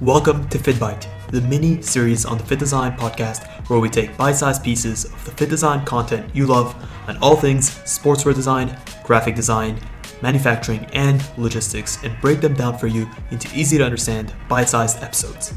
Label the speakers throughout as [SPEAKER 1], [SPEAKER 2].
[SPEAKER 1] Welcome to FittBite, the mini series on the FittDesign podcast where we take bite sized pieces of the FittDesign content you love on all things sportswear design, graphic design, manufacturing, and logistics and break them down for you into easy to understand bite sized episodes.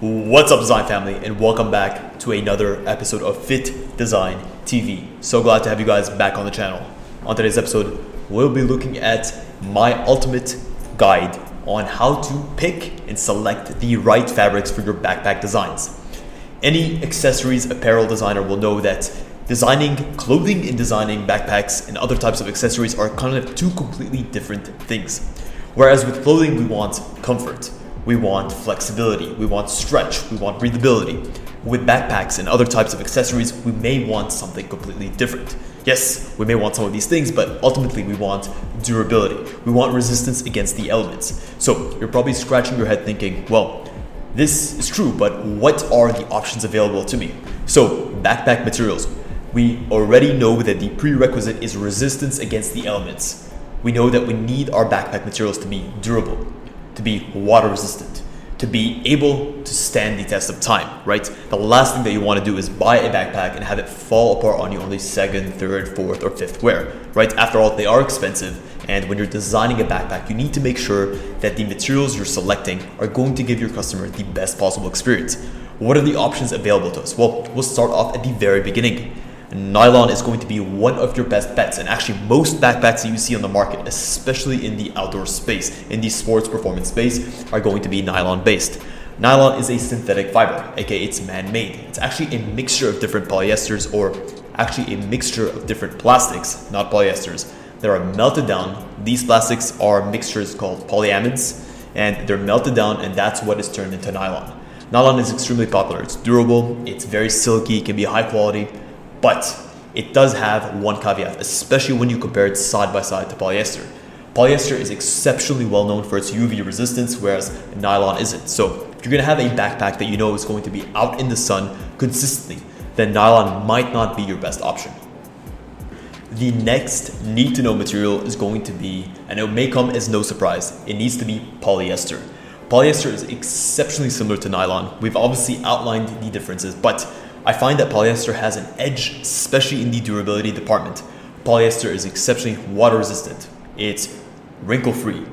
[SPEAKER 1] What's up, design family, and welcome back to another episode of FittDesign TV. So glad to have you guys back on the channel. On today's episode, we'll be looking at my ultimate guide on how to pick and select the right fabrics for your backpack designs. Any accessories apparel designer will know that designing clothing and designing backpacks and other types of accessories are kind of two completely different things. Whereas with clothing, we want comfort we want flexibility, we want stretch, we want breathability. With backpacks and other types of accessories, we may want something completely different. Yes, we may want some of these things, but ultimately we want durability. We want resistance against the elements. So you're probably scratching your head thinking, well, this is true, but what are the options available to me? So, backpack materials. We already know that the prerequisite is resistance against the elements. We know that we need our backpack materials to be durable to be water resistant, to be able to stand the test of time, right? The last thing that you want to do is buy a backpack and have it fall apart on you on the second, third, fourth, or fifth wear, right? After all, they are expensive. And when you're designing a backpack, you need to make sure that the materials you're selecting are going to give your customer the best possible experience. What are the options available to us? Well, we'll start off at the very beginning nylon is going to be one of your best bets. And actually, most backpacks that you see on the market, especially in the outdoor space, in the sports performance space, are going to be nylon based. Nylon is a synthetic fiber, aka it's man made. It's actually a mixture of different polyesters, or actually a mixture of different plastics, not polyesters, that are melted down. These plastics are mixtures called polyamides, and they're melted down, and that's what is turned into nylon. Nylon is extremely popular. It's durable, it's very silky, it can be high quality but it does have one caveat, especially when you compare it side by side to polyester. Polyester is exceptionally well known for its UV resistance, whereas nylon isn't. So, if you're gonna have a backpack that you know is going to be out in the sun consistently, then nylon might not be your best option. The next need to know material is going to be, and it may come as no surprise, it needs to be polyester. Polyester is exceptionally similar to nylon. We've obviously outlined the differences, but I find that polyester has an edge, especially in the durability department. Polyester is exceptionally water resistant, it's wrinkle free,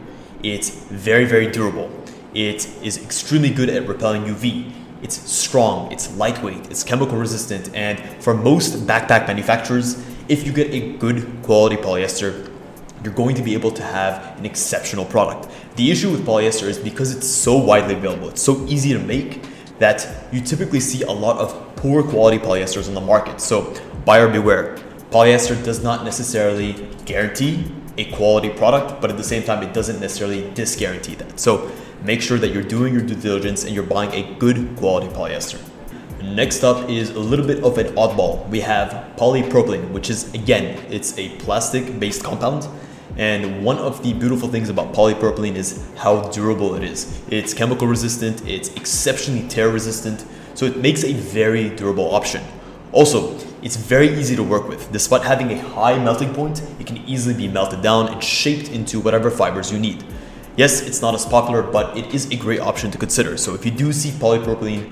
[SPEAKER 1] it's very, very durable, it is extremely good at repelling UV. It's strong, it's lightweight, it's chemical resistant, and for most backpack manufacturers, if you get a good quality polyester, you're going to be able to have an exceptional product. The issue with polyester is because it's so widely available, it's so easy to make that you typically see a lot of poor quality polyesters on the market. So buyer beware. Polyester does not necessarily guarantee a quality product, but at the same time, it doesn't necessarily disguarantee that. So make sure that you're doing your due diligence and you're buying a good quality polyester. Next up is a little bit of an oddball. We have polypropylene, which is again, it's a plastic based compound and one of the beautiful things about polypropylene is how durable it is. It's chemical resistant, it's exceptionally tear resistant, so it makes a very durable option. Also, it's very easy to work with. Despite having a high melting point, it can easily be melted down and shaped into whatever fibers you need. Yes, it's not as popular, but it is a great option to consider. So if you do see polypropylene,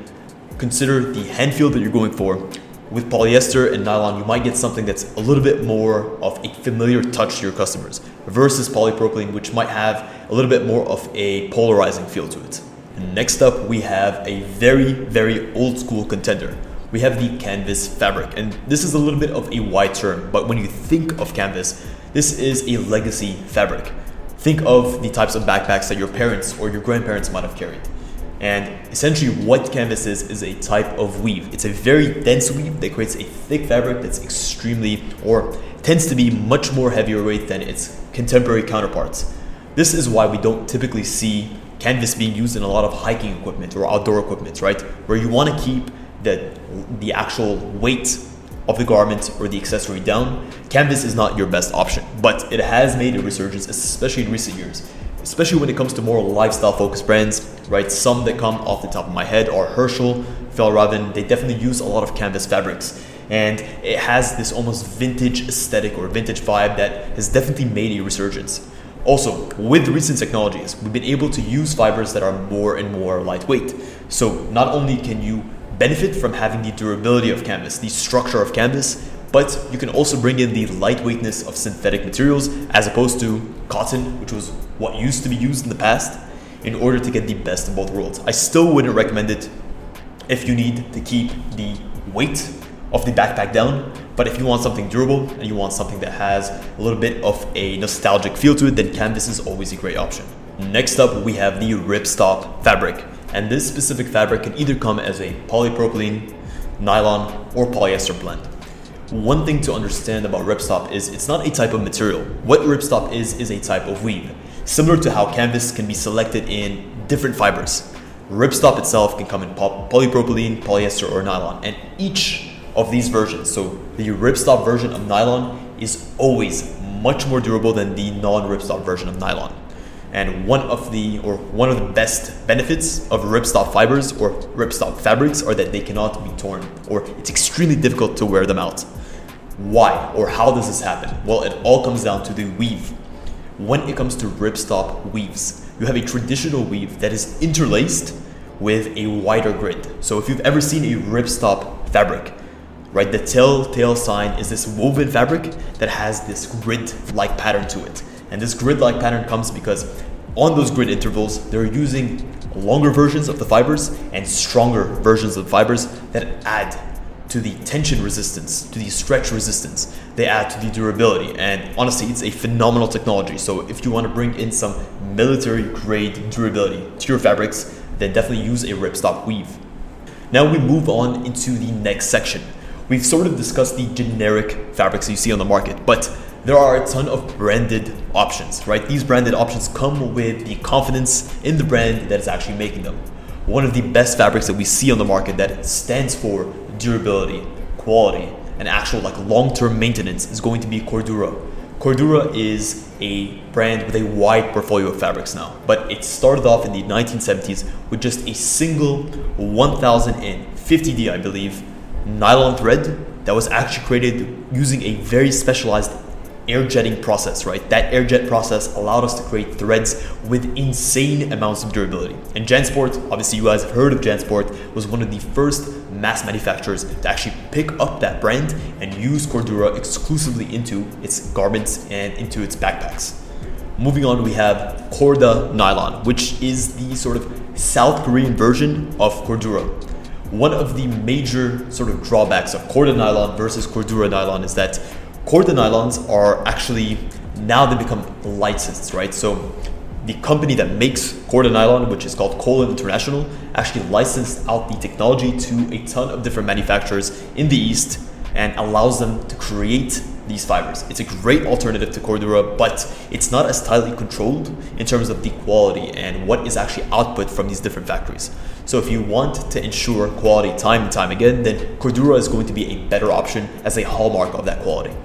[SPEAKER 1] consider the hand feel that you're going for with polyester and nylon, you might get something that's a little bit more of a familiar touch to your customers versus polypropylene, which might have a little bit more of a polarizing feel to it. And next up, we have a very, very old school contender. We have the canvas fabric, and this is a little bit of a wide term, but when you think of canvas, this is a legacy fabric. Think of the types of backpacks that your parents or your grandparents might have carried. And essentially, what canvas is, is a type of weave. It's a very dense weave that creates a thick fabric that's extremely, or tends to be much more heavier weight than its contemporary counterparts. This is why we don't typically see canvas being used in a lot of hiking equipment or outdoor equipment, right? Where you want to keep the, the actual weight of the garment or the accessory down, canvas is not your best option, but it has made a resurgence, especially in recent years especially when it comes to more lifestyle focused brands, right? Some that come off the top of my head are Herschel, Fjällräven. They definitely use a lot of canvas fabrics. And it has this almost vintage aesthetic or vintage vibe that has definitely made a resurgence. Also, with recent technologies, we've been able to use fibers that are more and more lightweight. So not only can you benefit from having the durability of canvas, the structure of canvas, but you can also bring in the lightweightness of synthetic materials as opposed to cotton, which was what used to be used in the past, in order to get the best of both worlds. I still wouldn't recommend it if you need to keep the weight of the backpack down, but if you want something durable and you want something that has a little bit of a nostalgic feel to it, then canvas is always a great option. Next up, we have the ripstop fabric. And this specific fabric can either come as a polypropylene, nylon, or polyester blend. One thing to understand about ripstop is it's not a type of material. What ripstop is, is a type of weave. Similar to how canvas can be selected in different fibers. Ripstop itself can come in polypropylene, polyester, or nylon, and each of these versions. So the ripstop version of nylon is always much more durable than the non-ripstop version of nylon. And one of the or one of the best benefits of ripstop fibers or ripstop fabrics are that they cannot be torn or it's extremely difficult to wear them out. Why or how does this happen? Well, it all comes down to the weave. When it comes to ripstop weaves, you have a traditional weave that is interlaced with a wider grid. So if you've ever seen a ripstop fabric, right? The telltale sign is this woven fabric that has this grid-like pattern to it. And this grid-like pattern comes because on those grid intervals, they're using longer versions of the fibers and stronger versions of fibers that add to the tension resistance, to the stretch resistance. They add to the durability. And honestly, it's a phenomenal technology. So if you want to bring in some military grade durability to your fabrics, then definitely use a ripstop weave. Now we move on into the next section, We've sort of discussed the generic fabrics you see on the market, but there are a ton of branded options, right? These branded options come with the confidence in the brand that is actually making them. One of the best fabrics that we see on the market that stands for durability, quality, and actual like long-term maintenance is going to be Cordura. Cordura is a brand with a wide portfolio of fabrics now, but it started off in the 1970s with just a single 1050D, I believe, nylon thread that was actually created using a very specialized air jetting process, right? That air jet process allowed us to create threads with insane amounts of durability. And Jansport, obviously you guys have heard of Jansport, was one of the first mass manufacturers to actually pick up that brand and use Cordura exclusively into its garments and into its backpacks. Moving on, we have Corda Nylon, which is the sort of South Korean version of Cordura one of the major sort of drawbacks of Corda nylon versus Cordura nylon is that Corda nylons are actually now they become licensed, right? So the company that makes Corda nylon, which is called Kolon International, actually licensed out the technology to a ton of different manufacturers in the East and allows them to create these fibers. It's a great alternative to Cordura, but it's not as tightly controlled in terms of the quality and what is actually output from these different factories. So if you want to ensure quality time and time again, then Cordura is going to be a better option as a hallmark of that quality.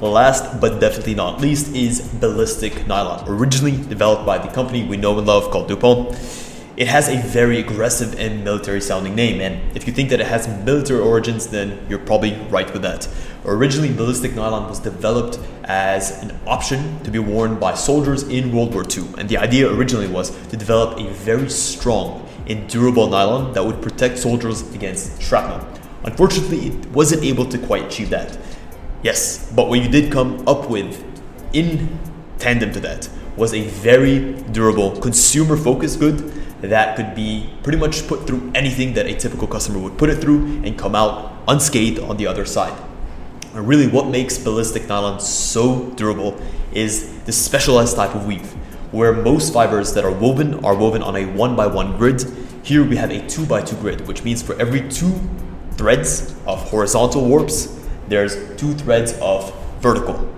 [SPEAKER 1] Last but definitely not least is ballistic nylon, originally developed by the company we know and love called DuPont. It has a very aggressive and military sounding name, and if you think that it has military origins, then you're probably right with that. Originally, ballistic nylon was developed as an option to be worn by soldiers in World War II, and the idea originally was to develop a very strong and durable nylon that would protect soldiers against shrapnel. Unfortunately, it wasn't able to quite achieve that. Yes, but what you did come up with in tandem to that was a very durable, consumer focused good that could be pretty much put through anything that a typical customer would put it through and come out unscathed on the other side. And really, what makes ballistic nylon so durable is the specialized type of weave, where most fibers that are woven are woven on a one by one grid. Here we have a two by two grid, which means for every two threads of horizontal warps, there's two threads of vertical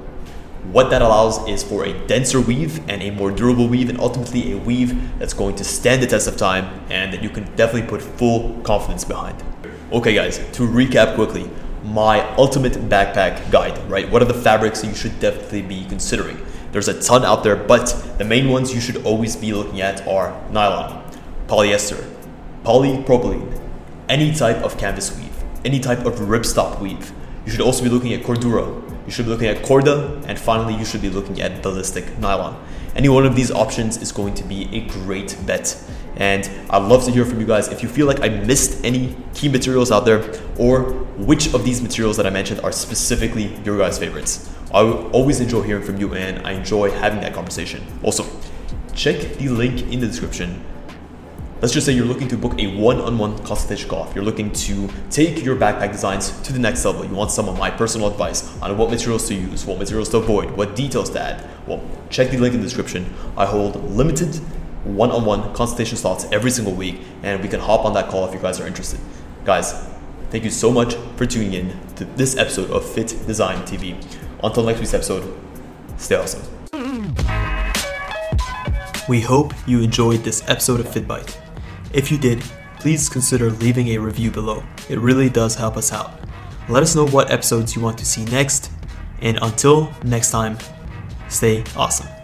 [SPEAKER 1] what that allows is for a denser weave and a more durable weave, and ultimately a weave that's going to stand the test of time and that you can definitely put full confidence behind. Okay, guys, to recap quickly, my ultimate backpack guide, right? What are the fabrics that you should definitely be considering? There's a ton out there, but the main ones you should always be looking at are nylon, polyester, polypropylene, any type of canvas weave, any type of ripstop weave. You should also be looking at Cordura. you should be looking at Corda, and finally, you should be looking at ballistic nylon. Any one of these options is going to be a great bet. And I'd love to hear from you guys if you feel like I missed any key materials out there or which of these materials that I mentioned are specifically your guys' favorites. I always enjoy hearing from you and I enjoy having that conversation. Also, check the link in the description Let's just say you're looking to book a one-on-one consultation call. You're looking to take your backpack designs to the next level. You want some of my personal advice on what materials to use, what materials to avoid, what details to add. Well, check the link in the description. I hold limited one-on-one consultation slots every single week, and we can hop on that call if you guys are interested. Guys, thank you so much for tuning in to this episode of Fit Design TV. Until next week's episode, stay awesome. We hope you enjoyed this episode of FittBite. If you did, please consider leaving a review below. It really does help us out. Let us know what episodes you want to see next, and until next time, stay awesome.